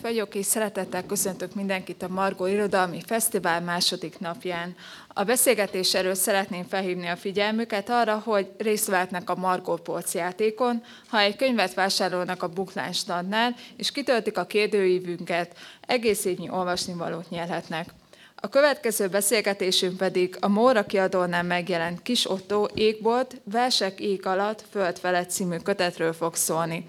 Kiselát vagyok, és szeretettel köszöntök mindenkit a Margó Irodalmi Fesztivál második napján. A beszélgetés erről szeretném felhívni a figyelmüket arra, hogy részt vehetnek a Margó Polc játékon, ha egy könyvet vásárolnak a Buklán standnál, és kitöltik a kérdőívünket, egész évnyi olvasnivalót nyerhetnek. A következő beszélgetésünk pedig a Móra kiadónál megjelent Kis Otto égbolt, Versek ég alatt, föld felett című kötetről fog szólni.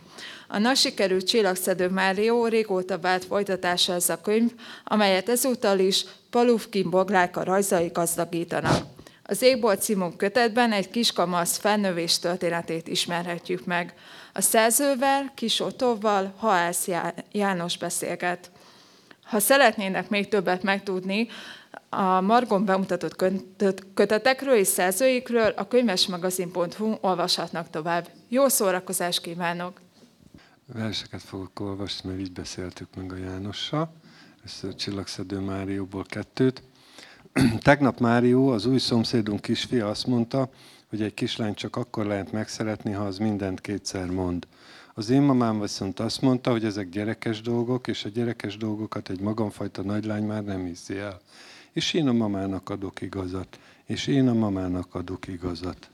A nagy sikerült Csillagszedő Márió régóta vált folytatása ez a könyv, amelyet ezúttal is Palufkin Boglárka rajzai gazdagítanak. Az Égbolt című kötetben egy kiskamasz felnövés történetét ismerhetjük meg. A szerzővel, Kis Ottóval Haász János beszélget. Ha szeretnének még többet megtudni a Margon bemutatott kötetekről és szerzőikről, a könyvesmagazin.hu olvashatnak tovább. Jó szórakozást kívánok! Verseket fogok olvasni, mert így beszéltük meg a Jánossal. A Csillagszedő Márióból kettőt. Tegnap Márió, az új szomszédunk kisfia azt mondta, hogy egy kislány csak akkor lehet megszeretni, ha az mindent kétszer mond. Az én mamám viszont azt mondta, hogy ezek gyerekes dolgok, és a gyerekes dolgokat egy magamfajta nagylány már nem hiszi el. És én a mamának adok igazat. És én a mamának adok igazat.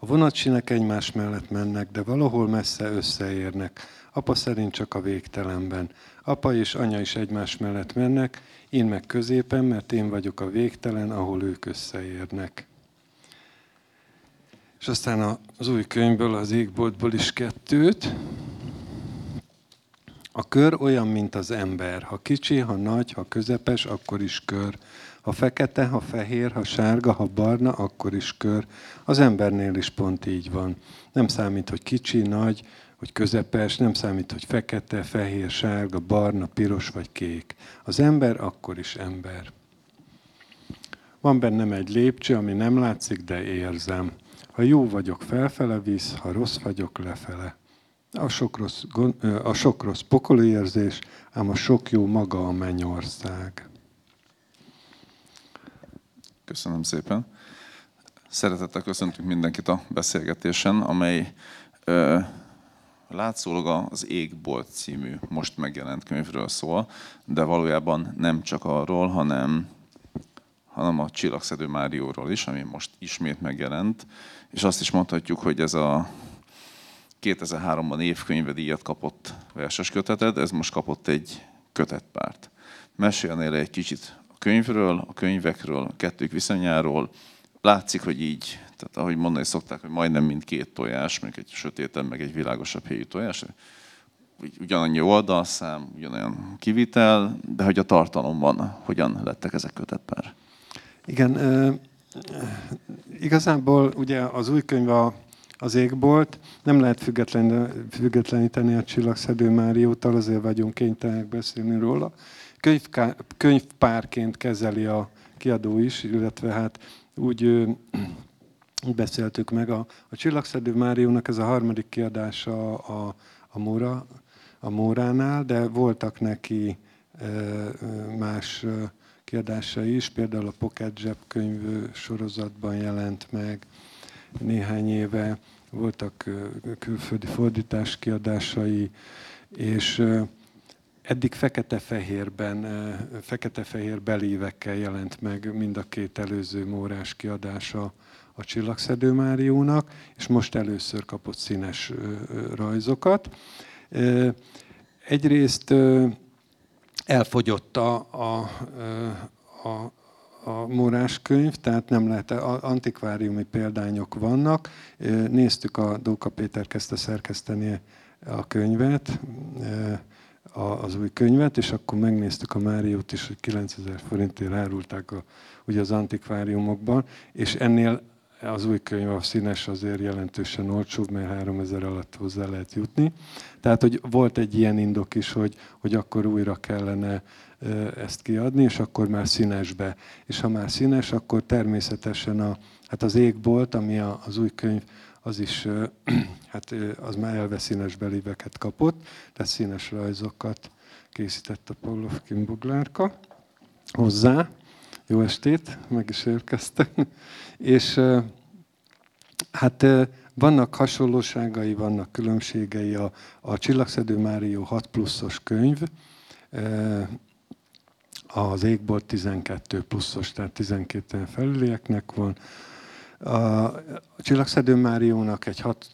A vonatsinek egymás mellett mennek, de valahol messze összeérnek. Apa szerint csak a végtelenben. Apa és anya is egymás mellett mennek, én meg középen, mert én vagyok a végtelen, ahol ők összeérnek. És aztán az új könyvből, az égboltból is kettőt. A kör olyan, mint az ember. Ha kicsi, ha nagy, ha közepes, akkor is kör. Ha fekete, ha fehér, ha sárga, ha barna, akkor is kör. Az embernél is pont így van. Nem számít, hogy kicsi, nagy, hogy közepes, nem számít, hogy fekete, fehér, sárga, barna, piros vagy kék. Az ember akkor is ember. Van bennem egy lépcső, ami nem látszik, de érzem. Ha jó vagyok, felfele visz, ha rossz vagyok, lefele. A sok rossz, a sok rossz pokoli érzés, ám a sok jó maga a mennyország. Köszönöm szépen. Szeretettel köszöntünk mindenkit a beszélgetésen, amely ö, látszólag az Égbolt című most megjelent könyvről szól, de valójában nem csak arról, hanem, hanem a Csillagszedő Márióról is, ami most ismét megjelent, és azt is mondhatjuk, hogy ez a 2003-ban évkönyvedíjat kapott verses köteted, ez most kapott egy kötetpárt. Mesélnél egy kicsit könyvről, a könyvekről, a kettők viszonyáról. Látszik, hogy így, tehát ahogy mondani szokták, hogy majdnem mint két tojás, meg egy sötétebb, meg egy világosabb helyű tojás. Ugyanannyi oldalszám, ugyanolyan kivitel, de hogy a tartalomban hogyan lettek ezek kötetpár? Igen, e, igazából ugye az új könyv a, az égbolt, nem lehet független, függetleníteni a Csillagszedő Máriótól, azért vagyunk kénytelenek beszélni róla könyvká, könyvpárként kezeli a kiadó is, illetve hát úgy, úgy beszéltük meg. A, a Csillagszedő Máriónak ez a harmadik kiadása a, a, Móra, a Móránál, de voltak neki más kiadása is, például a Pocket zsebkönyv sorozatban jelent meg néhány éve, voltak külföldi fordítás kiadásai, és Eddig fekete-fehérben, fekete-fehér belívekkel jelent meg mind a két előző mórás kiadása a Csillagszedő Máriónak, és most először kapott színes rajzokat. Egyrészt elfogyott a, a, a, a mórás könyv, tehát nem lehet, antikváriumi példányok vannak. Néztük, a Dóka Péter kezdte szerkeszteni a könyvet, az új könyvet, és akkor megnéztük a Máriót is, hogy 9000 forintért árulták a, ugye az antikváriumokban, és ennél az új könyv a színes azért jelentősen olcsóbb, mert 3000 alatt hozzá lehet jutni. Tehát, hogy volt egy ilyen indok is, hogy, hogy akkor újra kellene ezt kiadni, és akkor már színesbe. És ha már színes, akkor természetesen a, hát az égbolt, ami a, az új könyv az is, hát az már elve színes belíveket kapott, tehát színes rajzokat készített a Pavlovkin Buglárka hozzá. Jó estét, meg is érkeztem. És hát Vannak hasonlóságai, vannak különbségei. A, a Csillagszedő Márió 6 pluszos könyv, az égbolt 12 pluszos, tehát 12 felülieknek van. A Csillagszedő Máriónak egy, hat,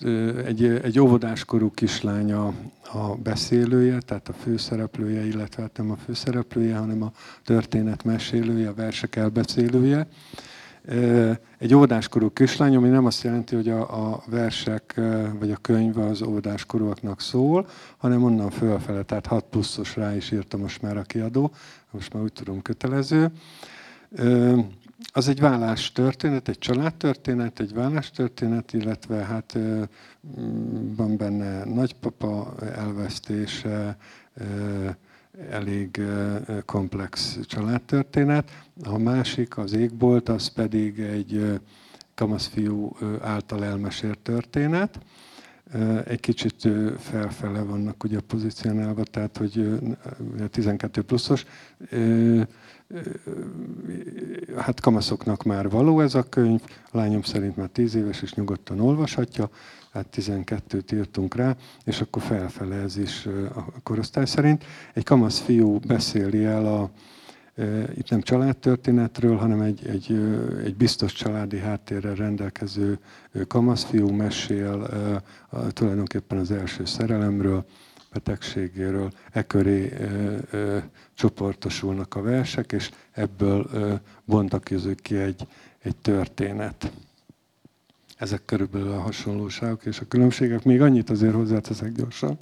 egy, egy óvodáskorú kislánya a beszélője, tehát a főszereplője, illetve hát nem a főszereplője, hanem a történet mesélője, a versek elbeszélője. Egy óvodáskorú kislány, ami nem azt jelenti, hogy a, a versek vagy a könyv az óvodáskorúaknak szól, hanem onnan fölfele, tehát 6 pluszos rá is írta most már a kiadó, most már úgy tudom kötelező az egy vállás történet, egy családtörténet, egy vállástörténet, illetve hát van benne nagypapa elvesztése, elég komplex családtörténet. A másik, az égbolt, az pedig egy kamaszfiú által elmesélt történet. Egy kicsit felfele vannak ugye pozícionálva, tehát hogy 12 pluszos hát kamaszoknak már való ez a könyv, a lányom szerint már 10 éves és nyugodtan olvashatja, hát 12-t írtunk rá, és akkor felfele ez is a korosztály szerint. Egy kamasz fiú beszéli el a, itt nem családtörténetről, hanem egy, egy, egy biztos családi háttérrel rendelkező kamaszfiú mesél tulajdonképpen az első szerelemről, betegségéről, e köré ö, ö, csoportosulnak a versek, és ebből ö, bontakozik ki egy, egy történet. Ezek körülbelül a hasonlóságok és a különbségek. Még annyit azért hozzáteszek gyorsan,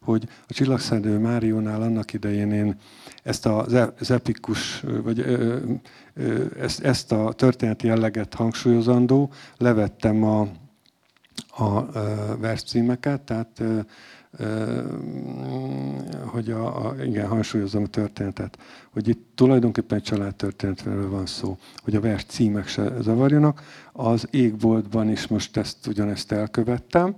hogy a Csillagszedő Máriónál annak idején én ezt e, az epikus, vagy ö, ö, ezt, ezt a történeti jelleget hangsúlyozandó, levettem a, a verscímeket, tehát hogy a, a, igen, hangsúlyozom a történetet, hogy itt tulajdonképpen egy családtörténetről van szó, hogy a vers címek se zavarjanak. Az égboltban is most ezt ugyanezt elkövettem,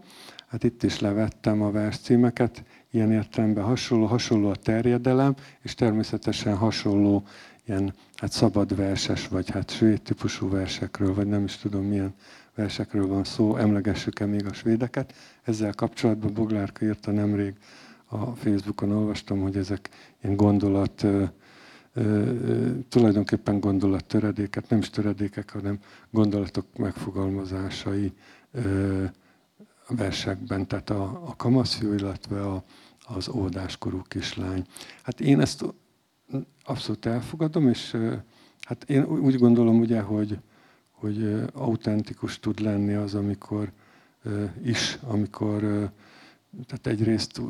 hát itt is levettem a vers címeket, ilyen értelemben hasonló, hasonló a terjedelem, és természetesen hasonló ilyen hát szabad verses, vagy hát svéd típusú versekről, vagy nem is tudom milyen versekről van szó, emlegessük-e még a svédeket. Ezzel kapcsolatban Boglárka írta nemrég a Facebookon, olvastam, hogy ezek ilyen gondolat, tulajdonképpen töredéket, nem is töredékek, hanem gondolatok megfogalmazásai a versekben, tehát a, a kamaszfiú, illetve a, az óvodáskorú kislány. Hát én ezt abszolút elfogadom, és hát én úgy gondolom ugye, hogy, hogy autentikus tud lenni az, amikor is, amikor tehát egyrészt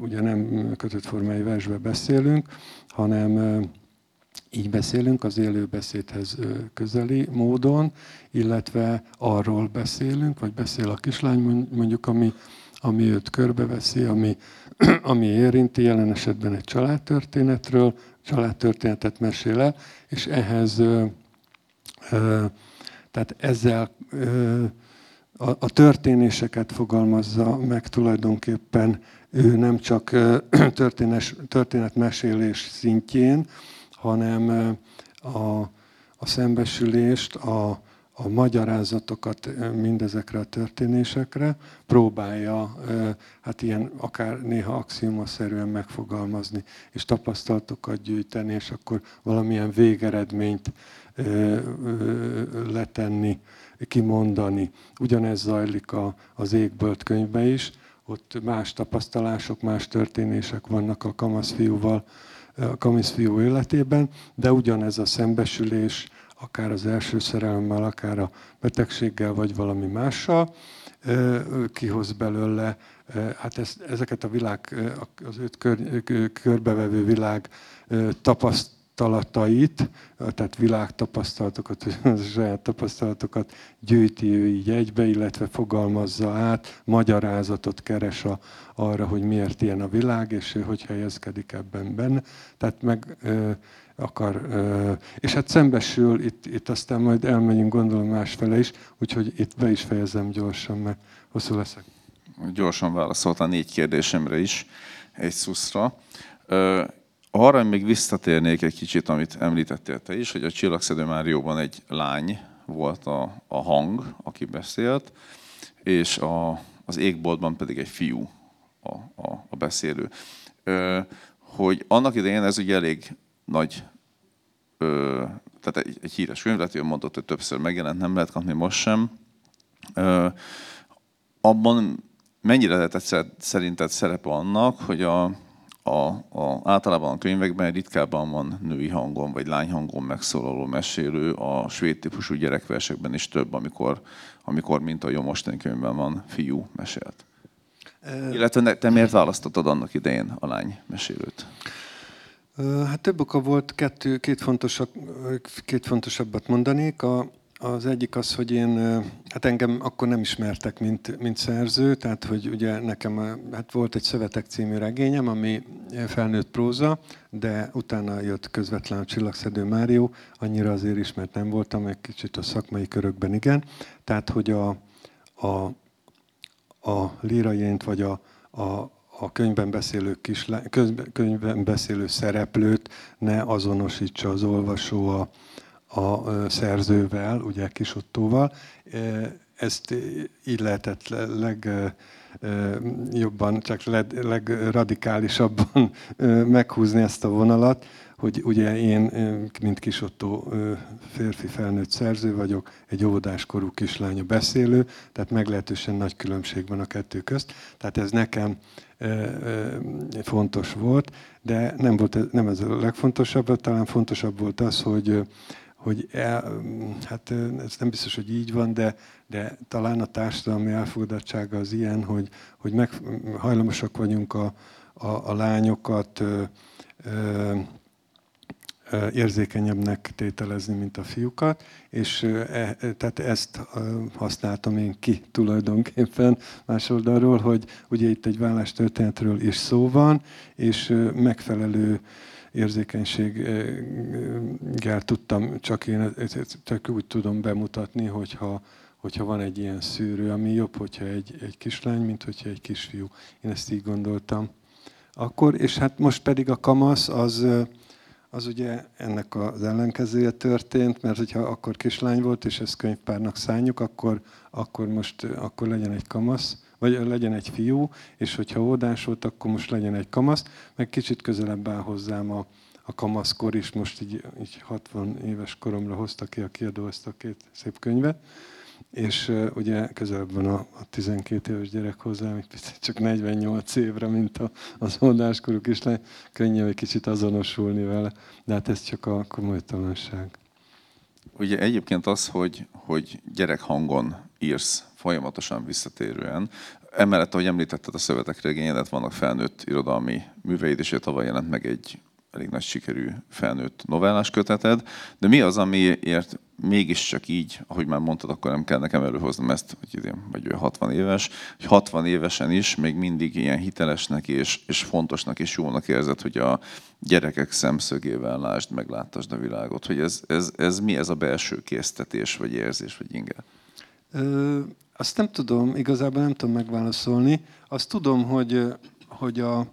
ugye nem kötött formái versbe beszélünk, hanem így beszélünk az élő beszédhez közeli módon, illetve arról beszélünk, vagy beszél a kislány mondjuk, ami, ami őt körbeveszi, ami, ami érinti, jelen esetben egy családtörténetről, családtörténetet mesél el, és ehhez tehát ezzel a, a történéseket fogalmazza meg tulajdonképpen ő nem csak történes, történetmesélés szintjén, hanem a, a szembesülést, a, a magyarázatokat mindezekre a történésekre próbálja hát ilyen akár néha axiomaszerűen megfogalmazni, és tapasztalatokat gyűjteni, és akkor valamilyen végeredményt letenni, kimondani. Ugyanez zajlik az Égbölt könyvben is, ott más tapasztalások, más történések vannak a kamaszfiúval, a kamaszfiú életében, de ugyanez a szembesülés, akár az első szerelemmel, akár a betegséggel, vagy valami mással, kihoz belőle, hát ezt, ezeket a világ, az őt kör, körbevevő világ tapaszt, tapasztalatait, tehát világtapasztalatokat, saját tapasztalatokat gyűjti ő így egybe, illetve fogalmazza át, magyarázatot keres a, arra, hogy miért ilyen a világ, és ő hogy helyezkedik ebben benne. Tehát meg akar, és hát szembesül, itt, itt aztán majd elmegyünk gondolom másfele is, úgyhogy itt be is fejezem gyorsan, mert hosszú leszek. Gyorsan válaszolt a négy kérdésemre is, egy szuszra. Arra még visszatérnék egy kicsit, amit említettél te is, hogy a Csillagszedő Márióban egy lány volt a, a hang, aki beszélt, és a, az égboltban pedig egy fiú a, a, a beszélő. Hogy annak idején ez ugye elég nagy, ö, tehát egy, egy híres könyv, lehet, hogy mondott, hogy többször megjelent, nem lehet kapni most sem. Ö, abban mennyire lehetett szerinted szerepe annak, hogy a, a, a, általában a könyvekben ritkábban van női hangon vagy lányhangon megszólaló mesélő, a svéd típusú gyerekversekben is több, amikor, amikor mint a jó mostani könyvben van fiú mesélt. Illetve te miért választottad annak idején a lány mesélőt? Hát több oka volt, kettő, két, fontosabb, két fontosabbat mondanék. A, az egyik az, hogy én, hát engem akkor nem ismertek, mint, mint szerző, tehát hogy ugye nekem hát volt egy Szövetek című regényem, ami felnőtt próza, de utána jött közvetlen a Csillagszedő Márió, annyira azért ismert nem voltam, egy kicsit a szakmai körökben igen. Tehát, hogy a, a, a líraiént vagy a, a, a könyvben beszélő, kisle, könyvben beszélő szereplőt ne azonosítsa az olvasó a, a szerzővel, ugye Kisottóval. Ezt így lehetett legjobban, csak legradikálisabban meghúzni ezt a vonalat, hogy ugye én, mint Kisottó férfi felnőtt szerző vagyok, egy óvodáskorú kislánya beszélő, tehát meglehetősen nagy különbség van a kettő közt. Tehát ez nekem fontos volt, de nem, volt, nem ez a legfontosabb, talán fontosabb volt az, hogy hogy el, hát ez nem biztos, hogy így van, de, de talán a társadalmi elfogadottsága az ilyen, hogy, hogy meg, hajlamosak vagyunk a, a, a lányokat ö, ö, érzékenyebbnek tételezni, mint a fiúkat, és e, tehát ezt használtam én ki tulajdonképpen más oldalról, hogy ugye itt egy vállástörténetről is szó van, és megfelelő érzékenységgel tudtam, csak én csak úgy tudom bemutatni, hogyha, hogyha van egy ilyen szűrő, ami jobb, hogyha egy, egy kislány, mint hogyha egy kisfiú. Én ezt így gondoltam. Akkor, és hát most pedig a kamasz az, az ugye ennek az ellenkezője történt, mert hogyha akkor kislány volt, és ezt könyvpárnak szálljuk, akkor, akkor most akkor legyen egy kamasz, vagy legyen egy fiú, és hogyha óvodás volt, akkor most legyen egy kamasz, meg kicsit közelebb áll hozzám a, a kamaszkor is, most így, így 60 éves koromra hozta ki a kiadó ezt a két szép könyvet, és ugye közelebb van a, a 12 éves gyerek hozzám, egy picit csak 48 évre, mint a, az óvodáskorú kislány, könnyebb egy kicsit azonosulni vele, de hát ez csak a komolytalanság. Ugye egyébként az, hogy, hogy gyerek hangon írsz folyamatosan visszatérően. Emellett, ahogy említetted a szövetek regényedet, vannak felnőtt irodalmi műveid, és tavaly jelent meg egy elég nagy sikerű felnőtt novellás köteted, de mi az, amiért mégiscsak így, ahogy már mondtad, akkor nem kell nekem előhoznom ezt, hogy idén vagy ő 60 éves, hogy 60 évesen is még mindig ilyen hitelesnek és, és fontosnak és jónak érzed, hogy a gyerekek szemszögével lásd, megláttasd a világot, hogy ez, ez, ez mi ez a belső késztetés, vagy érzés, vagy inger? Azt nem tudom, igazából nem tudom megválaszolni. Azt tudom, hogy, hogy a,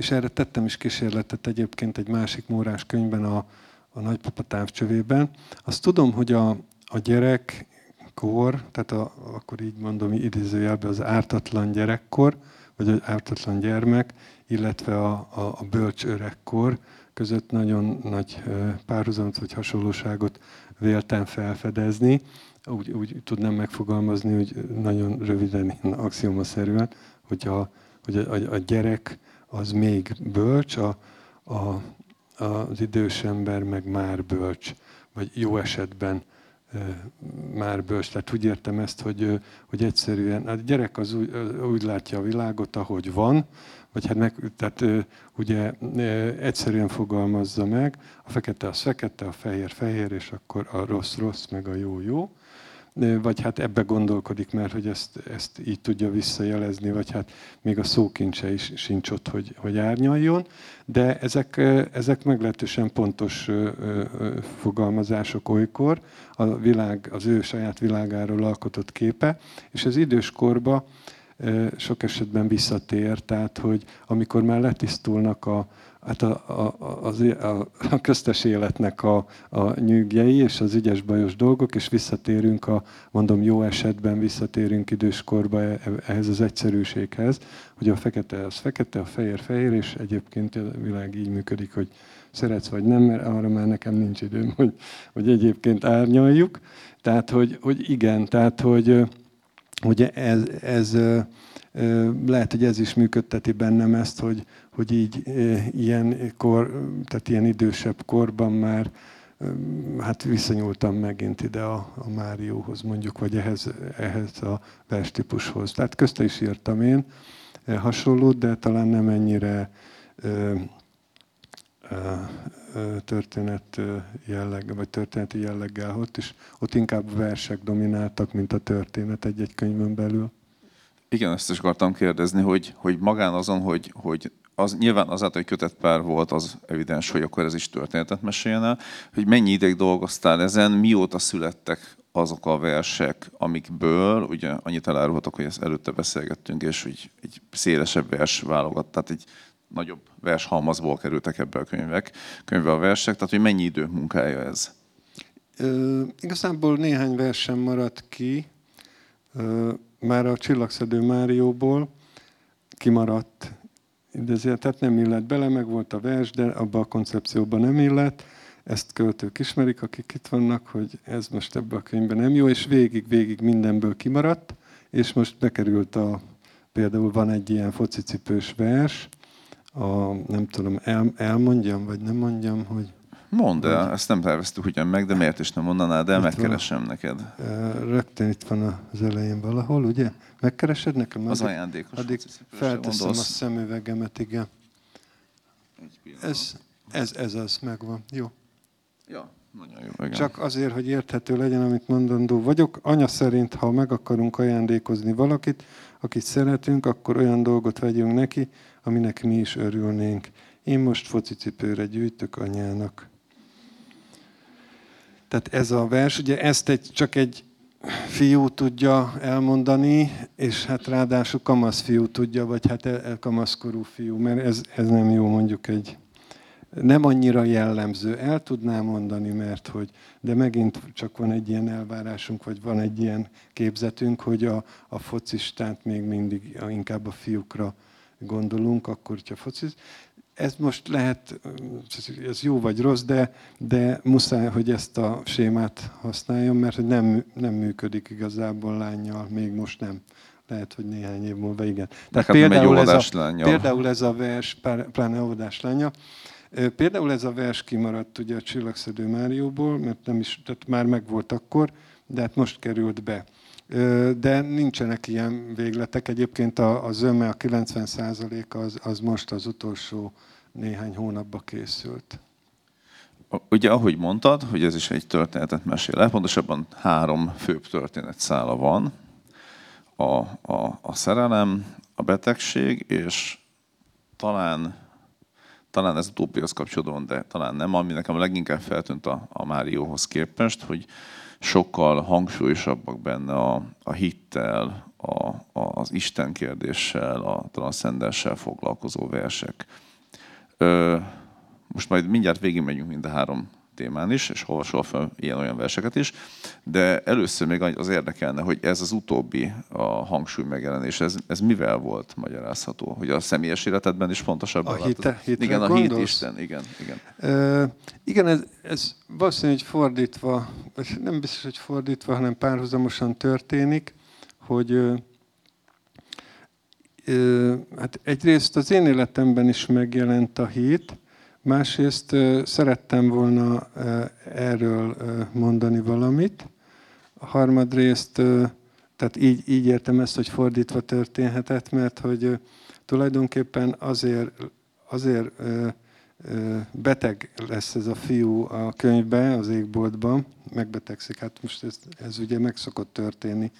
és erre tettem is kísérletet egyébként egy másik mórás könyvben, a, a nagypapa távcsövében. Azt tudom, hogy a, a gyerek kor, tehát a, akkor így mondom idézőjelben az ártatlan gyerekkor, vagy az ártatlan gyermek, illetve a, a, a bölcs öregkor között nagyon nagy párhuzamot vagy hasonlóságot véltem felfedezni úgy, úgy tudnám megfogalmazni, hogy nagyon röviden, axiomaszerűen, hogy, a, hogy a, a, a gyerek az még bölcs, a, a, az idős ember meg már bölcs, vagy jó esetben már bölcs. Tehát úgy értem ezt, hogy, hogy egyszerűen a gyerek az úgy, úgy látja a világot, ahogy van, vagy hát meg, tehát ugye egyszerűen fogalmazza meg, a fekete az fekete, a fehér fehér, és akkor a rossz rossz, meg a jó jó vagy hát ebbe gondolkodik, mert hogy ezt, ezt így tudja visszajelezni, vagy hát még a szókincse is sincs ott, hogy, hogy árnyaljon, de ezek, ezek meglehetősen pontos fogalmazások olykor, a világ, az ő saját világáról alkotott képe, és az idős korba sok esetben visszatér, tehát hogy amikor már letisztulnak a, hát a, a, az, a, a köztes életnek a, a nyűgjei és az ügyes bajos dolgok, és visszatérünk a, mondom, jó esetben visszatérünk időskorba e, ehhez az egyszerűséghez, hogy a fekete az fekete, a fehér fehér, és egyébként a világ így működik, hogy szeretsz vagy nem, mert arra már nekem nincs időm, hogy, hogy egyébként árnyaljuk. Tehát, hogy, hogy igen, tehát, hogy, hogy ez, ez lehet, hogy ez is működteti bennem ezt, hogy, hogy így ilyen, kor, tehát ilyen idősebb korban már hát visszanyúltam megint ide a, a Márióhoz mondjuk, vagy ehhez, ehhez a verstípushoz. Tehát közte is írtam én hasonlót, de talán nem ennyire ö, ö, történet jelleg, vagy történeti jelleggel ott is. Ott inkább versek domináltak, mint a történet egy-egy könyvön belül. Igen, ezt is akartam kérdezni, hogy, hogy magán azon, hogy, hogy az, nyilván azáltal, hogy kötett pár volt, az evidens, hogy akkor ez is történetet mesélne, hogy mennyi ideig dolgoztál ezen, mióta születtek azok a versek, amikből, ugye annyit elárulhatok, hogy ezt előtte beszélgettünk, és hogy egy szélesebb vers válogat, tehát egy nagyobb vershalmazból kerültek ebbe a könyvek, könyvbe a versek, tehát hogy mennyi idő munkája ez? Ö, igazából néhány versem maradt ki, ö, már a Csillagszedő Márióból kimaradt idézőjel, tehát nem illett bele, meg volt a vers, de abba a koncepcióban nem illett. Ezt költők ismerik, akik itt vannak, hogy ez most ebbe a könyvben nem jó, és végig-végig mindenből kimaradt, és most bekerült a, például van egy ilyen focicipős vers, a, nem tudom, el, elmondjam, vagy nem mondjam, hogy Mondd el, ezt nem terveztük ugyan meg, de miért is nem mondanád el, megkeresem neked. Rögtön itt van az elején valahol, ugye? Megkeresed nekem? Az ajándékos. Addig felteszem a szemüvegemet, igen. Ez, ez, ez az, megvan. Jó. Ja, nagyon jó. Igen. Csak azért, hogy érthető legyen, amit mondandó vagyok. Anya szerint, ha meg akarunk ajándékozni valakit, akit szeretünk, akkor olyan dolgot vegyünk neki, aminek mi is örülnénk. Én most focicipőre gyűjtök anyának. Tehát ez a vers, ugye ezt egy, csak egy fiú tudja elmondani, és hát ráadásul kamasz fiú tudja, vagy hát kamaszkorú fiú, mert ez, ez nem jó mondjuk egy, nem annyira jellemző. El tudnám mondani, mert hogy, de megint csak van egy ilyen elvárásunk, vagy van egy ilyen képzetünk, hogy a, a focistát még mindig inkább a fiúkra gondolunk, akkor, hogyha fociz ez most lehet, ez jó vagy rossz, de, de muszáj, hogy ezt a sémát használjam, mert nem, nem működik igazából lányjal, még most nem. Lehet, hogy néhány év múlva igen. Tehát például, ez a, például ez a vers, pláne óvodás lánya, Például ez a vers kimaradt ugye a Csillagszedő Márióból, mert nem is, tehát már megvolt akkor, de hát most került be. De nincsenek ilyen végletek. Egyébként a, a zöme, a 90 az, az most az utolsó néhány hónapba készült. Ugye, ahogy mondtad, hogy ez is egy történetet mesél pontosabban három főbb történetszála van. A, a, a szerelem, a betegség, és talán, talán ez utóbbihoz kapcsolódóan, de talán nem, ami nekem leginkább feltűnt a, a Márióhoz képest, hogy sokkal hangsúlyosabbak benne a, a hittel, a, a, az Isten kérdéssel, a transzcendenssel foglalkozó versek. Ö, most majd mindjárt végigmegyünk mind a három témán is, és olvasol fel ilyen-olyan verseket is, de először még az érdekelne, hogy ez az utóbbi a hangsúly megjelenés, ez, ez mivel volt magyarázható? Hogy a személyes életedben is fontosabb? A hite, hitre Igen, a hit Isten, igen. Igen, uh, igen ez, ez valószínűleg fordítva, nem biztos, hogy fordítva, hanem párhuzamosan történik, hogy hát egyrészt az én életemben is megjelent a hit, másrészt szerettem volna erről mondani valamit. A harmadrészt, tehát így, így értem ezt, hogy fordítva történhetett, mert hogy tulajdonképpen azért, azért beteg lesz ez a fiú a könyvbe, az égboltban, megbetegszik. Hát most ez, ez ugye meg szokott történni,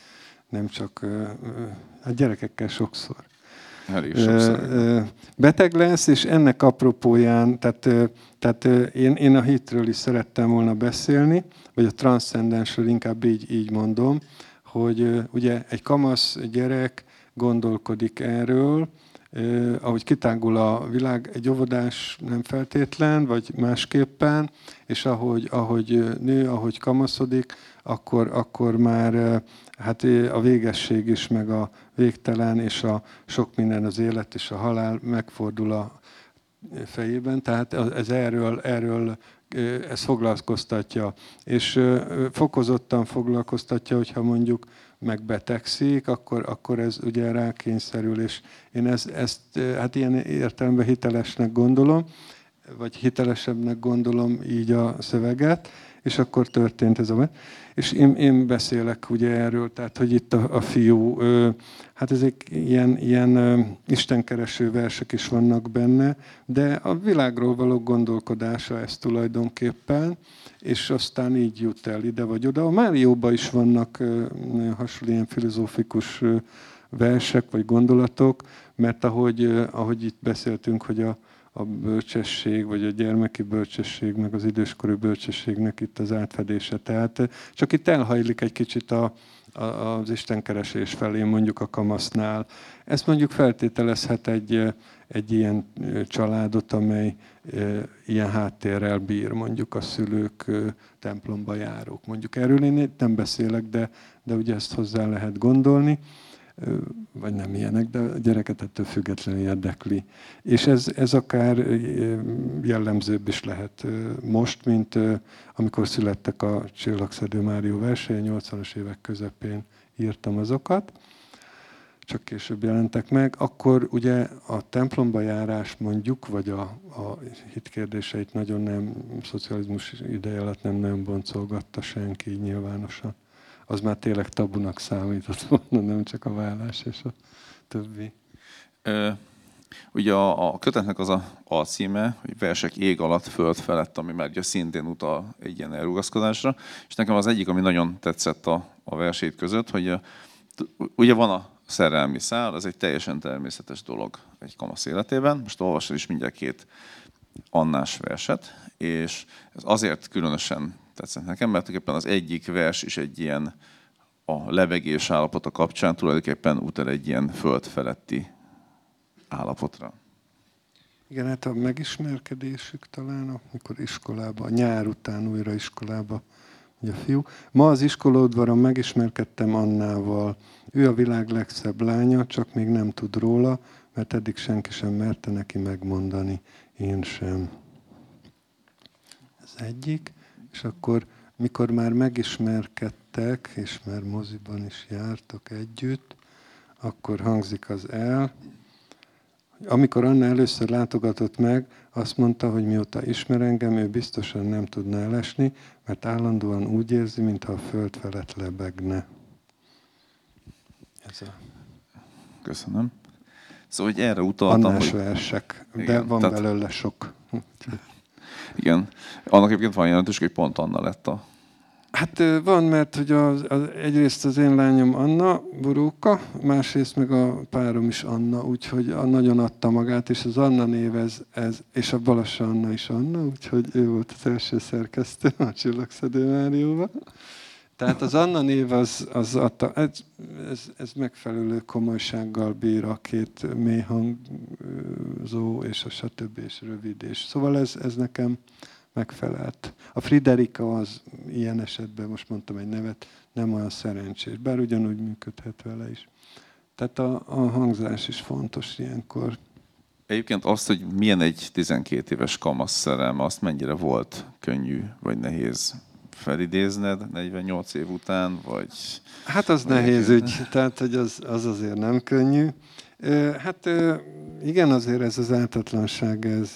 nem csak a gyerekekkel sokszor. Sokszor. Beteg lesz, és ennek apropóján, tehát, tehát én, én a hitről is szerettem volna beszélni, vagy a transzcendensről inkább így, így mondom, hogy ugye egy kamasz gyerek gondolkodik erről, Eh, ahogy kitágul a világ, egy óvodás nem feltétlen, vagy másképpen, és ahogy, ahogy nő, ahogy kamaszodik, akkor, akkor már hát a végesség is, meg a végtelen, és a sok minden az élet és a halál megfordul a fejében. Tehát ez erről, erről ez foglalkoztatja. És fokozottan foglalkoztatja, hogyha mondjuk megbetegszik, akkor, akkor ez ugye rákényszerül, és én ezt, ezt hát ilyen értelemben hitelesnek gondolom, vagy hitelesebbnek gondolom így a szöveget, és akkor történt ez a... És én, én beszélek ugye erről, tehát hogy itt a, a fiú, ö, hát ezek ilyen, ilyen ö, istenkereső versek is vannak benne, de a világról való gondolkodása ez tulajdonképpen, és aztán így jut el ide vagy oda. A Márióban is vannak ö, hasonló ilyen filozófikus ö, versek vagy gondolatok, mert ahogy, ahogy itt beszéltünk, hogy a, a bölcsesség, vagy a gyermeki bölcsesség, meg az időskori bölcsességnek itt az átfedése. Tehát csak itt elhajlik egy kicsit a, a, az istenkeresés felé, mondjuk a kamasznál. Ezt mondjuk feltételezhet egy, egy ilyen családot, amely ilyen háttérrel bír, mondjuk a szülők templomba járók. Mondjuk erről én nem beszélek, de, de ugye ezt hozzá lehet gondolni vagy nem ilyenek, de a gyereket ettől függetlenül érdekli. És ez, ez akár jellemzőbb is lehet most, mint amikor születtek a Csillagszedő Márió verseny, 80-as évek közepén írtam azokat, csak később jelentek meg, akkor ugye a templomba járás mondjuk, vagy a, a hitkérdéseit nagyon nem, szocializmus ideje alatt nem nagyon boncolgatta senki nyilvánosan az már tényleg tabunak számított volna, nem csak a vállás és a többi. Ö, ugye a, a kötetnek az a, címe, hogy versek ég alatt, föld felett, ami már ugye szintén utal egy ilyen elrugaszkodásra, és nekem az egyik, ami nagyon tetszett a, a versét között, hogy ugye van a szerelmi szál, az egy teljesen természetes dolog egy kamasz életében. Most olvasod is mindjárt két annás verset, és ez azért különösen tetszett nekem, mert tulajdonképpen az egyik vers is egy ilyen a levegés állapota kapcsán tulajdonképpen utal egy ilyen föld feletti állapotra. Igen, hát a megismerkedésük talán, amikor iskolába, nyár után újra iskolába ugye fiú. Ma az iskolaudvaron megismerkedtem Annával. Ő a világ legszebb lánya, csak még nem tud róla, mert eddig senki sem merte neki megmondani, én sem. Ez egyik és akkor mikor már megismerkedtek, és már moziban is jártak együtt, akkor hangzik az el. Amikor Anna először látogatott meg, azt mondta, hogy mióta ismer engem, ő biztosan nem tudna elesni, mert állandóan úgy érzi, mintha a föld felett lebegne. Ez a... Köszönöm. Szóval, hogy erre utaltam, Annás hogy... versek, de Igen, van tehát... belőle sok. Igen. Annak egyébként van jelentős, hogy pont Anna lett a... Hát van, mert hogy az, az, egyrészt az én lányom Anna Boróka, másrészt meg a párom is Anna, úgyhogy nagyon adta magát, és az Anna név ez, ez és a Balassa Anna is Anna, úgyhogy ő volt az első szerkesztő a Csillagszedő Márióban. Tehát az Anna név az, az adta, ez, ez, ez megfelelő komolysággal bír a két mélyhangzó és a stb. és rövid. És szóval ez, ez nekem megfelelt. A Friderika az ilyen esetben, most mondtam egy nevet, nem olyan szerencsés, bár ugyanúgy működhet vele is. Tehát a, a hangzás is fontos ilyenkor. Egyébként azt, hogy milyen egy 12 éves kamasz szerelme, azt mennyire volt könnyű vagy nehéz felidézned 48 év után, vagy... Hát az vagy nehéz ügy, tehát hogy az, az azért nem könnyű. Hát igen, azért ez az ártatlanság, ez,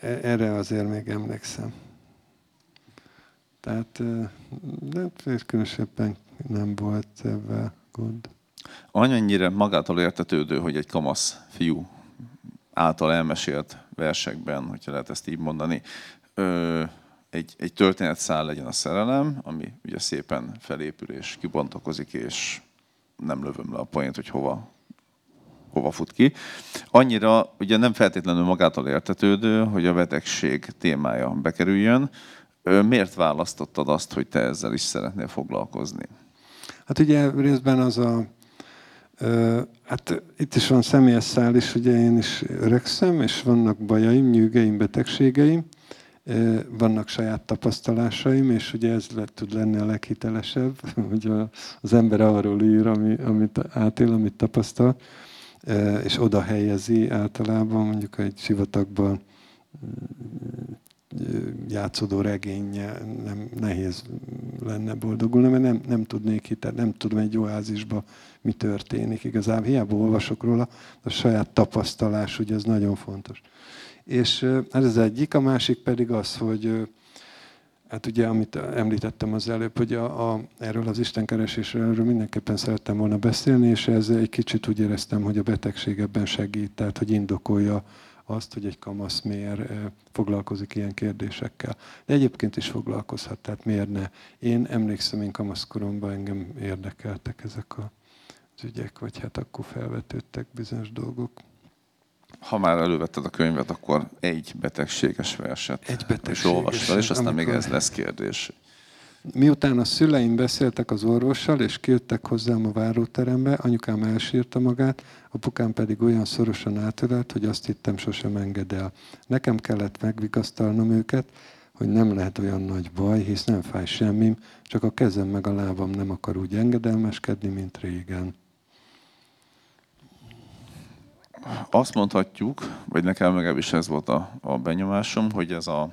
e, erre azért még emlékszem. Tehát de különösebben nem volt ebben gond. Annyira magától értetődő, hogy egy kamasz fiú által elmesélt versekben, hogyha lehet ezt így mondani, egy, egy történetszál legyen a szerelem, ami ugye szépen felépül és kibontakozik, és nem lövöm le a point, hogy hova, hova fut ki. Annyira ugye nem feltétlenül magától értetődő, hogy a betegség témája bekerüljön. Miért választottad azt, hogy te ezzel is szeretnél foglalkozni? Hát ugye részben az a Hát itt is van személyes szál is, ugye én is öregszem, és vannak bajaim, nyűgeim, betegségeim, vannak saját tapasztalásaim, és ugye ez le, tud lenni a leghitelesebb, hogy az ember arról ír, ami, amit átél, amit tapasztal, és oda helyezi általában, mondjuk egy sivatagban játszódó regénye nem nehéz lenne boldogulni, mert nem, nem tudnék hitet, nem tudom egy oázisba mi történik. Igazából hiába olvasok róla, a saját tapasztalás, ugye ez nagyon fontos. És ez az egyik, a másik pedig az, hogy hát ugye, amit említettem az előbb, hogy a, a, erről az istenkeresésről erről mindenképpen szerettem volna beszélni, és ez egy kicsit úgy éreztem, hogy a betegség ebben segít, tehát hogy indokolja azt, hogy egy kamasz miért foglalkozik ilyen kérdésekkel. De egyébként is foglalkozhat, tehát miért ne. Én emlékszem, én kamaszkoromban engem érdekeltek ezek az ügyek, vagy hát akkor felvetődtek bizonyos dolgok. Ha már elővetted a könyvet, akkor egy betegséges verset Egy betegséges, és olvastad, és aztán amikor- még ez lesz kérdés. Miután a szüleim beszéltek az orvossal, és kijöttek hozzám a váróterembe, anyukám elsírta magát, apukám pedig olyan szorosan átölelt, hogy azt hittem sosem enged el. Nekem kellett megvigasztalnom őket, hogy nem lehet olyan nagy baj, hisz nem fáj semmim, csak a kezem meg a lábam nem akar úgy engedelmeskedni, mint régen. Azt mondhatjuk, vagy nekem legalábbis ez volt a, a benyomásom, hogy ez a,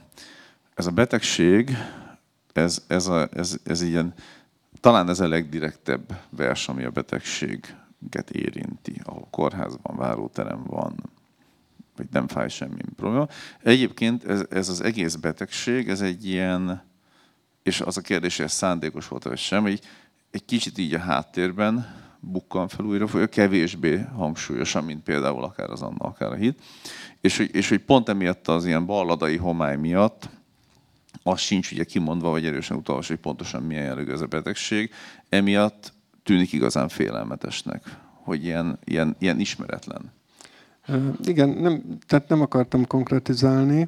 ez a betegség, ez, ez, a, ez, ez ilyen, talán ez a legdirektebb vers, ami a betegséget érinti, ahol kórházban, váróterem van, vagy nem fáj semmi probléma. Egyébként ez, ez az egész betegség, ez egy ilyen, és az a kérdés, hogy ez szándékos volt vagy sem, egy, egy kicsit így a háttérben bukkan fel újra, kevésbé hangsúlyosan, mint például akár az Anna, akár a hit. És, hogy- és hogy pont emiatt az ilyen balladai homály miatt, az sincs ugye kimondva, vagy erősen utalva, hogy pontosan milyen jellegű ez a betegség, emiatt tűnik igazán félelmetesnek, hogy ilyen, ilyen, ilyen ismeretlen. Igen, nem, tehát nem akartam konkretizálni,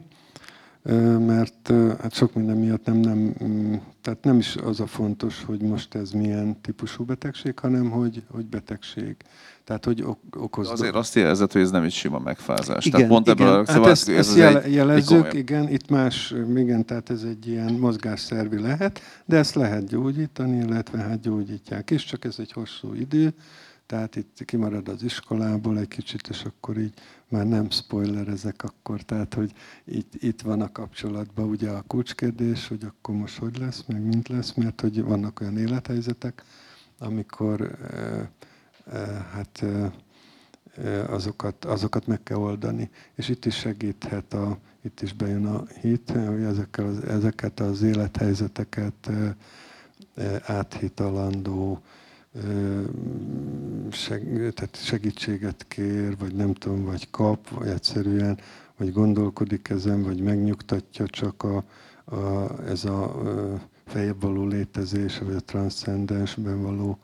mert hát sok minden miatt nem, nem, mm, tehát nem is az a fontos, hogy most ez milyen típusú betegség, hanem hogy, hogy betegség. Tehát, hogy ok, okoz... Azért azt érzed, hogy ez nem egy sima megfázás. Igen, Tehát pont igen. ebből hát szóval ezt, ez ezt jele, egy- egy jelezzük, komolyabb- igen, itt más, igen, tehát ez egy ilyen mozgásszervi lehet, de ezt lehet gyógyítani, illetve hát gyógyítják is, csak ez egy hosszú idő, tehát itt kimarad az iskolából egy kicsit, és akkor így már nem spoilerezek akkor, tehát hogy itt, itt van a kapcsolatban ugye a kulcskérdés, hogy akkor most hogy lesz, meg mint lesz, mert hogy vannak olyan élethelyzetek, amikor eh, eh, hát eh, azokat, azokat meg kell oldani. És itt is segíthet, a, itt is bejön a hit, hogy ezekkel az, ezeket az élethelyzeteket eh, áthitalandó seg, tehát segítséget kér, vagy nem tudom, vagy kap, vagy egyszerűen, vagy gondolkodik ezen, vagy megnyugtatja csak a, a, ez a feljebb való létezés, vagy a transzcendensben való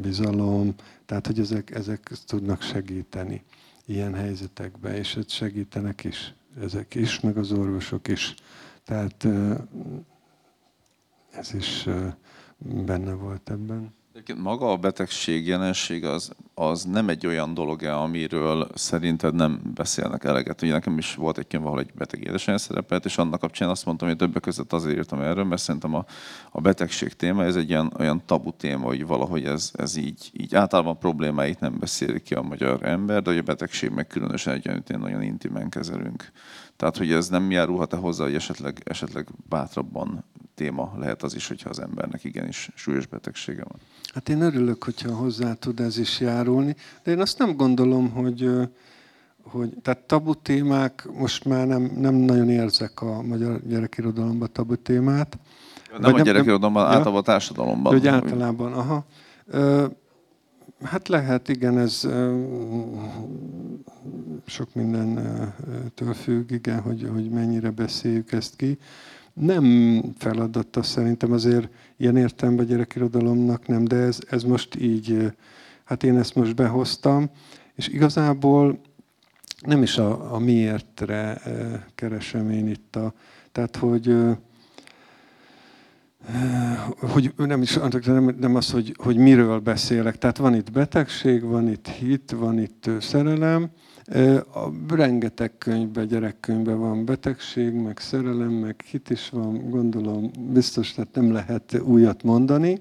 bizalom, tehát hogy ezek, ezek tudnak segíteni ilyen helyzetekben, és ezt segítenek is, ezek is, meg az orvosok is. Tehát ez is benne volt ebben. Maga a betegség jelenség az, az nem egy olyan dolog amiről szerinted nem beszélnek eleget. Ugye nekem is volt egy könyv, ahol egy beteg édesanyja szerepelt, és annak kapcsán azt mondtam, hogy többek között azért írtam erről, mert szerintem a, a betegség téma, ez egy ilyen, olyan tabu téma, hogy valahogy ez, ez így, így általában problémáit nem beszéli ki a magyar ember, de hogy a betegség meg különösen egy olyan, nagyon intimen kezelünk. Tehát, hogy ez nem járulhat-e hozzá, hogy esetleg, esetleg bátrabban téma lehet az is, hogyha az embernek igenis súlyos betegsége van. Hát én örülök, hogyha hozzá tud ez is járulni, de én azt nem gondolom, hogy, hogy tehát tabu témák, most már nem, nem nagyon érzek a magyar gyerekirodalomban tabu témát. Nem Vagy a gyerekirodalomban, ja. általában a társadalomban. Hogy általában, aha. Ö, hát lehet, igen, ez sok mindentől függ, igen, hogy, hogy mennyire beszéljük ezt ki. Nem feladata szerintem azért ilyen értelemben a gyerekirodalomnak nem, de ez, ez most így, hát én ezt most behoztam, és igazából nem is a, a miértre keresem én itt a, tehát hogy hogy nem is nem, nem az, hogy, hogy miről beszélek. Tehát van itt betegség, van itt hit, van itt szerelem. A rengeteg könyvben, gyerekkönyvben van betegség, meg szerelem, meg hit is van, gondolom, biztos, tehát nem lehet újat mondani.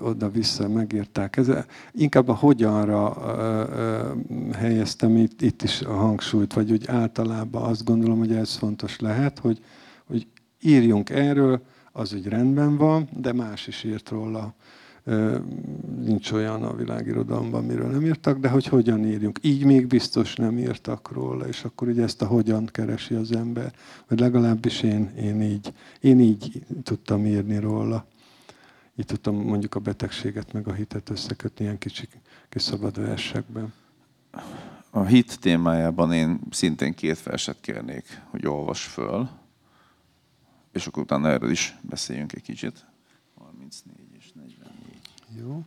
Oda-vissza megírták. Ez, inkább a hogyanra helyeztem itt, itt is a hangsúlyt, vagy úgy általában azt gondolom, hogy ez fontos lehet, hogy, hogy írjunk erről, az úgy rendben van, de más is írt róla. Nincs olyan a világirodalomban, miről nem írtak, de hogy hogyan írjunk. Így még biztos nem írtak róla, és akkor ugye ezt a hogyan keresi az ember. Vagy legalábbis én, én, így, én így tudtam írni róla. Így tudtam mondjuk a betegséget meg a hitet összekötni ilyen kicsi kis szabad versekben. A hit témájában én szintén két verset kérnék, hogy olvas föl és akkor utána erről is beszéljünk egy kicsit. 34 és 44. Jó.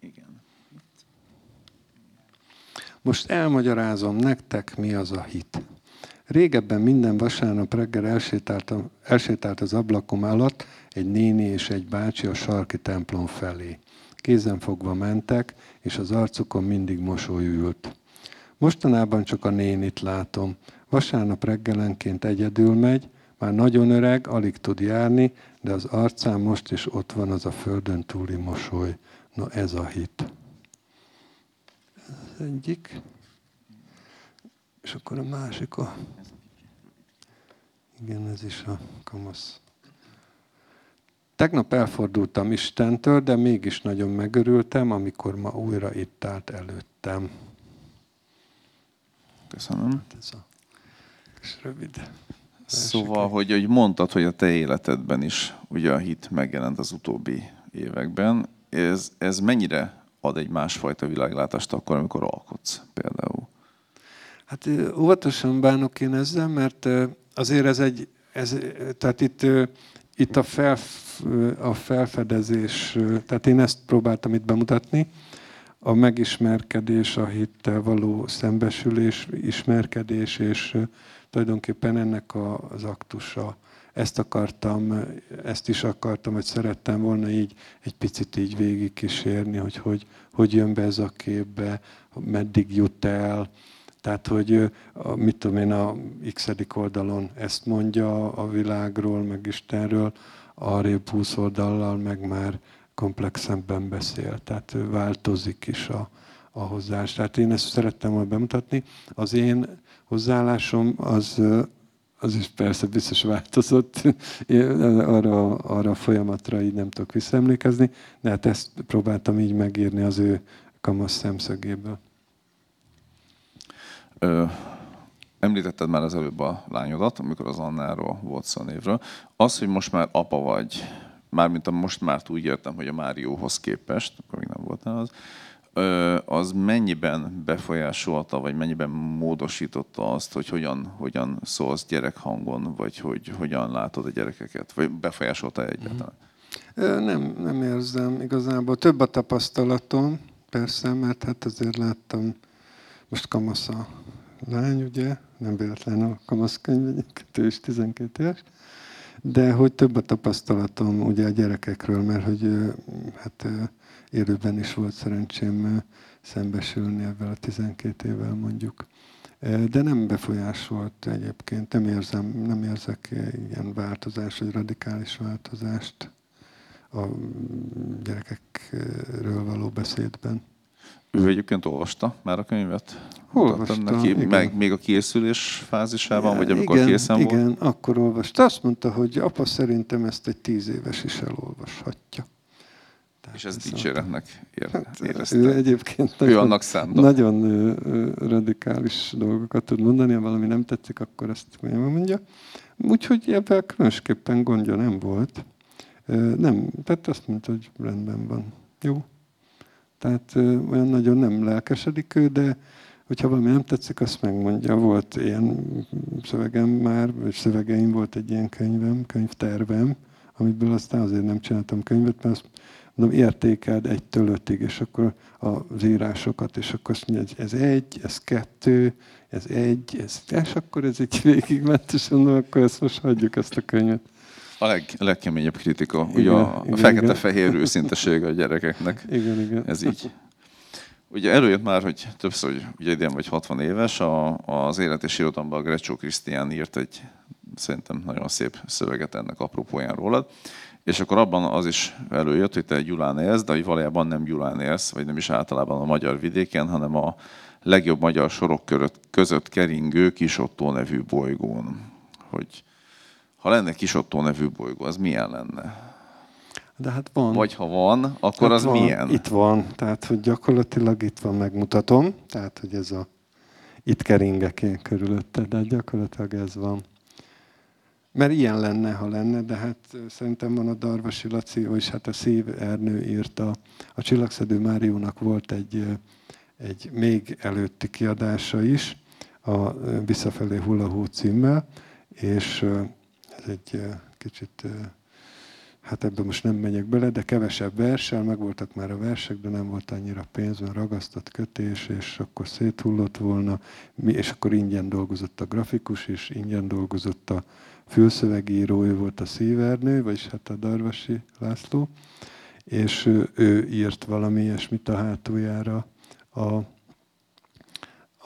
Igen. Most elmagyarázom nektek, mi az a hit. Régebben minden vasárnap reggel elsétáltam, elsétált az ablakom alatt egy néni és egy bácsi a sarki templom felé. Kézen fogva mentek, és az arcukon mindig mosoly ült. Mostanában csak a nénit látom. Vasárnap reggelenként egyedül megy, már nagyon öreg, alig tud járni, de az arcán most is ott van az a földön túli mosoly. Na ez a hit. Ez egyik. És akkor a másik a... Igen, ez is a kamasz. Tegnap elfordultam Istentől, de mégis nagyon megörültem, amikor ma újra itt állt előttem. Köszönöm. Ez a kis rövid. Szóval, hogy, hogy mondtad, hogy a te életedben is ugye a hit megjelent az utóbbi években. Ez, ez mennyire ad egy másfajta világlátást akkor, amikor alkotsz például? Hát óvatosan bánok én ezzel, mert azért ez egy, ez, tehát itt, itt a, fel, a felfedezés, tehát én ezt próbáltam itt bemutatni, a megismerkedés, a hittel való szembesülés, ismerkedés, és tulajdonképpen ennek az aktusa. Ezt akartam, ezt is akartam, hogy szerettem volna így egy picit így végigkísérni, hogy, hogy hogy jön be ez a képbe, meddig jut el. Tehát, hogy mit tudom én, a x oldalon ezt mondja a világról, meg Istenről, arrébb 20 oldallal meg már komplexebben beszél, tehát változik is a, a hozzáállás. Tehát én ezt szerettem volna bemutatni. Az én hozzáállásom az, az is persze biztos változott, arra, arra a folyamatra így nem tudok visszaemlékezni, de hát ezt próbáltam így megírni az ő kamasz szemszögéből. Ö, említetted már az előbb a lányodat, amikor az Annáról volt szó névről. Az, hogy most már apa vagy, mármint a most már úgy értem, hogy a Márióhoz képest, akkor még nem volt az, az mennyiben befolyásolta, vagy mennyiben módosította azt, hogy hogyan, hogyan szólsz gyerekhangon, vagy hogy hogyan látod a gyerekeket, vagy befolyásolta egyáltalán? Nem, nem érzem igazából. Több a tapasztalatom, persze, mert hát azért láttam, most kamasz a lány, ugye, nem véletlen a kamasz könyv, egyébként ő is 12 éves, de hogy több a tapasztalatom ugye a gyerekekről, mert hogy hát élőben is volt szerencsém szembesülni ebben a 12 évvel mondjuk. De nem befolyásolt egyébként, nem érzem, nem érzek ilyen változást, vagy radikális változást a gyerekekről való beszédben. Ő egyébként olvasta már a könyvet? Olvasta, neki, igen. meg még a készülés fázisában, vagy amikor igen, készen igen, volt? Igen, akkor olvasta. Azt mondta, hogy apa szerintem ezt egy tíz éves is elolvashatja. Tehát És ez dicséretnek ér, Hát, érezte. ő egyébként Ő annak szánta. nagyon radikális dolgokat tud mondani, ha valami nem tetszik, akkor ezt mondja. Úgyhogy ebben különösképpen gondja nem volt. Nem, tehát azt mondta, hogy rendben van. Jó. Tehát olyan nagyon nem lelkesedik ő, de hogyha valami nem tetszik, azt megmondja. Volt ilyen szövegem már, vagy szövegeim, volt egy ilyen könyvem, könyvtervem, amiből aztán azért nem csináltam könyvet, mert azt mondom, értékeld egytől ötig, és akkor az írásokat, és akkor azt mondja, ez egy, ez kettő, ez egy, ez, és akkor ez így végigment, és mondom, akkor ezt most hagyjuk ezt a könyvet. A leg, legkeményebb kritika, Igen, ugye a, igen, a fekete-fehér őszinteség a gyerekeknek. Igen, igen. Ez így. Ugye előjött már, hogy többször, hogy ugye idén vagy 60 éves, a, az Élet és Irodalomban a Grecsó Krisztián írt egy szerintem nagyon szép szöveget ennek apropóján rólad, és akkor abban az is előjött, hogy te Gyulán élsz, de hogy valójában nem Gyulán élsz, vagy nem is általában a magyar vidéken, hanem a legjobb magyar sorok között, keringő Kisottó nevű bolygón. Hogy ha lenne Kisottó nevű bolygó, az milyen lenne? De hát van. Vagy ha van, akkor Hát az van, milyen? Itt van, tehát hogy gyakorlatilag itt van, megmutatom, tehát hogy ez a, itt keringek én körülötte, de gyakorlatilag ez van. Mert ilyen lenne, ha lenne, de hát szerintem van a Darvasi Laci, vagyis hát a Szív Ernő írta. A Csillagszedő Máriónak volt egy, egy még előtti kiadása is, a Visszafelé hullahó címmel, és egy kicsit hát ebben most nem megyek bele, de kevesebb verssel, megvoltak már a versek, de nem volt annyira pénz, mert ragasztott kötés, és akkor széthullott volna, és akkor ingyen dolgozott a grafikus is, ingyen dolgozott a fülszövegíró, volt a szívernő, vagyis hát a Darvasi László, és ő írt valami ilyesmit a hátuljára a, a,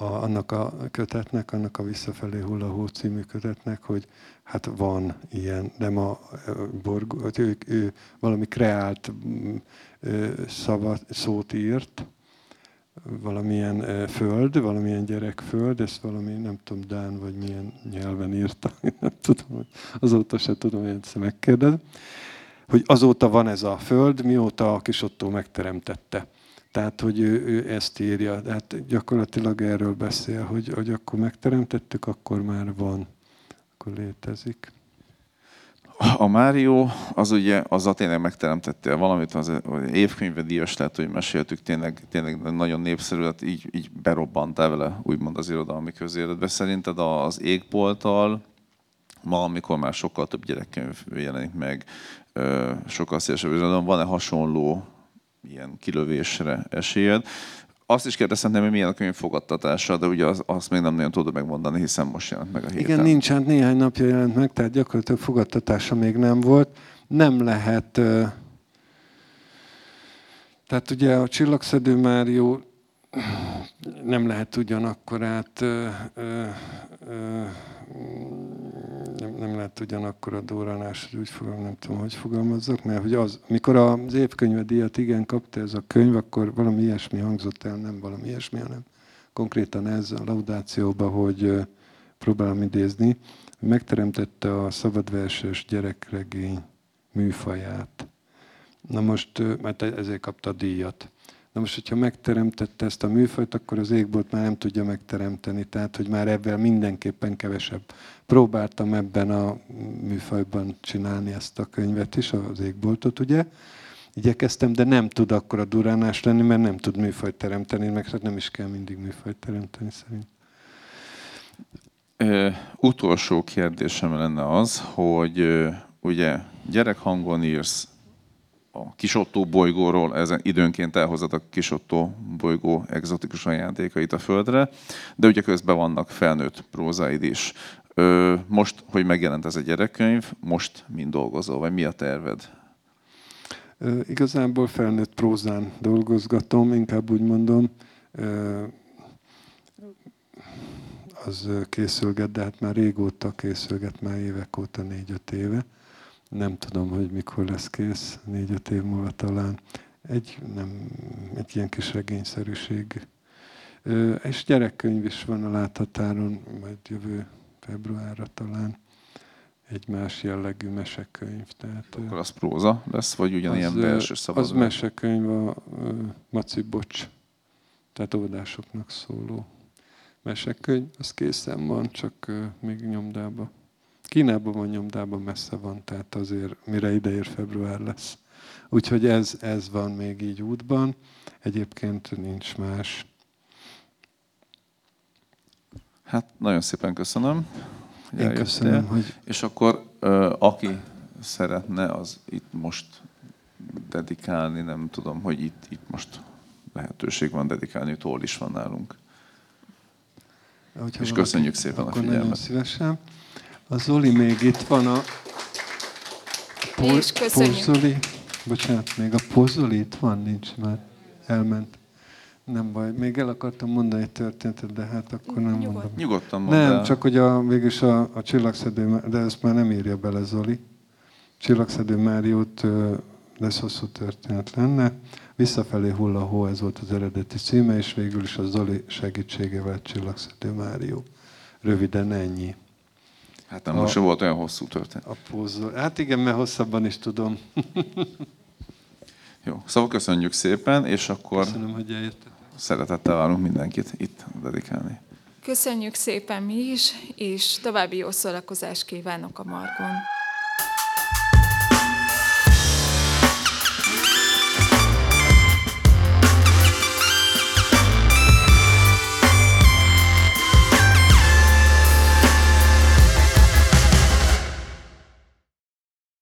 annak a kötetnek, annak a Visszafelé hullahó című kötetnek, hogy hát van ilyen, nem a ö, borgó, hogy ő, ő valami kreált ö, szavat, szót írt, valamilyen föld, valamilyen gyerekföld, ezt valami, nem tudom, Dán vagy milyen nyelven írta, nem tudom, azóta se tudom, hogy egyszer megkérdez, hogy azóta van ez a föld, mióta a kis Ottó megteremtette. Tehát, hogy ő, ő ezt írja, hát gyakorlatilag erről beszél, hogy, hogy akkor megteremtettük, akkor már van, akkor létezik. A Mário, az ugye, azzal tényleg megteremtettél valamit, az évkönyve díjas lett, hogy meséltük, tényleg, tényleg nagyon népszerű lett, így, így berobbantál vele, úgymond az irodalmi közéletbe. Szerinted az égbolttal, ma, amikor már sokkal több gyerekkönyv jelenik meg, sokkal szélesebb irodalom, van-e hasonló ilyen kilövésre esélyed? Azt is kérdeztem, hogy milyen a könyv fogadtatása, de ugye az, azt még nem nagyon tudod megmondani, hiszen most jelent meg a héten. Igen, nincs, hát néhány napja jelent meg, tehát gyakorlatilag fogadtatása még nem volt. Nem lehet, tehát ugye a Csillagszedő Márió nem lehet ugyanakkor át, ö, ö, ö, nem, lehet ugyanakkor a hogy úgy fogalmaz, nem tudom, hogy fogalmazzak, mert hogy az, mikor az évkönyve díjat igen kapta ez a könyv, akkor valami ilyesmi hangzott el, nem valami ilyesmi, hanem konkrétan ez a laudációban, hogy próbálom idézni, megteremtette a szabadverses gyerekregény műfaját. Na most, mert ezért kapta a díjat. Na most, hogyha megteremtette ezt a műfajt, akkor az égbolt már nem tudja megteremteni. Tehát, hogy már ebben mindenképpen kevesebb. Próbáltam ebben a műfajban csinálni ezt a könyvet is, az égboltot, ugye? Igyekeztem, de nem tud akkor a duránás lenni, mert nem tud műfajt teremteni, meg hát nem is kell mindig műfajt teremteni szerint. Ö, utolsó kérdésem lenne az, hogy ö, ugye gyerekhangon írsz a Kisottó bolygóról, ezen időnként elhozod a Kisottó bolygó egzotikus ajándékait a Földre, de ugye közben vannak felnőtt prózáid is. Most, hogy megjelent ez a gyerekkönyv, most mind dolgozol, vagy mi a terved? Igazából felnőtt prózán dolgozgatom, inkább úgy mondom. Az készülget, de hát már régóta készülget, már évek óta, négy-öt éve. Nem tudom, hogy mikor lesz kész, négy-öt év múlva talán. Egy, nem, egy ilyen kis regényszerűség. És gyerekkönyv is van a láthatáron, majd jövő februárra talán. Egy más jellegű mesekönyv. Tehát, Akkor az próza lesz, vagy ugyanilyen ö, belső Az szabad? mesekönyv a Maci Bocs, tehát óvodásoknak szóló mesekönyv. Az készen van, csak még nyomdába. Kínában van nyomdában, messze van, tehát azért mire ideér február lesz. Úgyhogy ez, ez van még így útban. Egyébként nincs más. Hát nagyon szépen köszönöm. Én eljöttél. köszönöm, hogy És akkor aki szeretne, az itt most dedikálni, nem tudom, hogy itt, itt most lehetőség van dedikálni, hol is van nálunk. Hogyha És valaki- köszönjük szépen a akkor nagyon figyelmet. szívesen. A Zoli még itt van a... Mi is köszönjük. Pozoli, bocsánat, még a Pozoli itt van, nincs már, elment. Nem baj, még el akartam mondani egy történetet, de hát akkor nem Nyugodt. mondom. Nyugodtan mondd Nem, el. csak hogy a, végülis a, a csillagszedő, de ezt már nem írja bele Zoli. Csillagszedő Máriót, de ez hosszú történet lenne. Visszafelé hull a hó, ez volt az eredeti címe, és végül is a Zoli segítségével Csillagszedő Márió. Röviden ennyi. Hát nem, a- most sem volt olyan hosszú történet. A pózol. Hát igen, mert hosszabban is tudom. Jó, szóval köszönjük szépen, és akkor Köszönöm, hogy eljöttetek. szeretettel várunk mindenkit itt dedikálni. Köszönjük szépen mi is, és további jó szórakozást kívánok a Margon.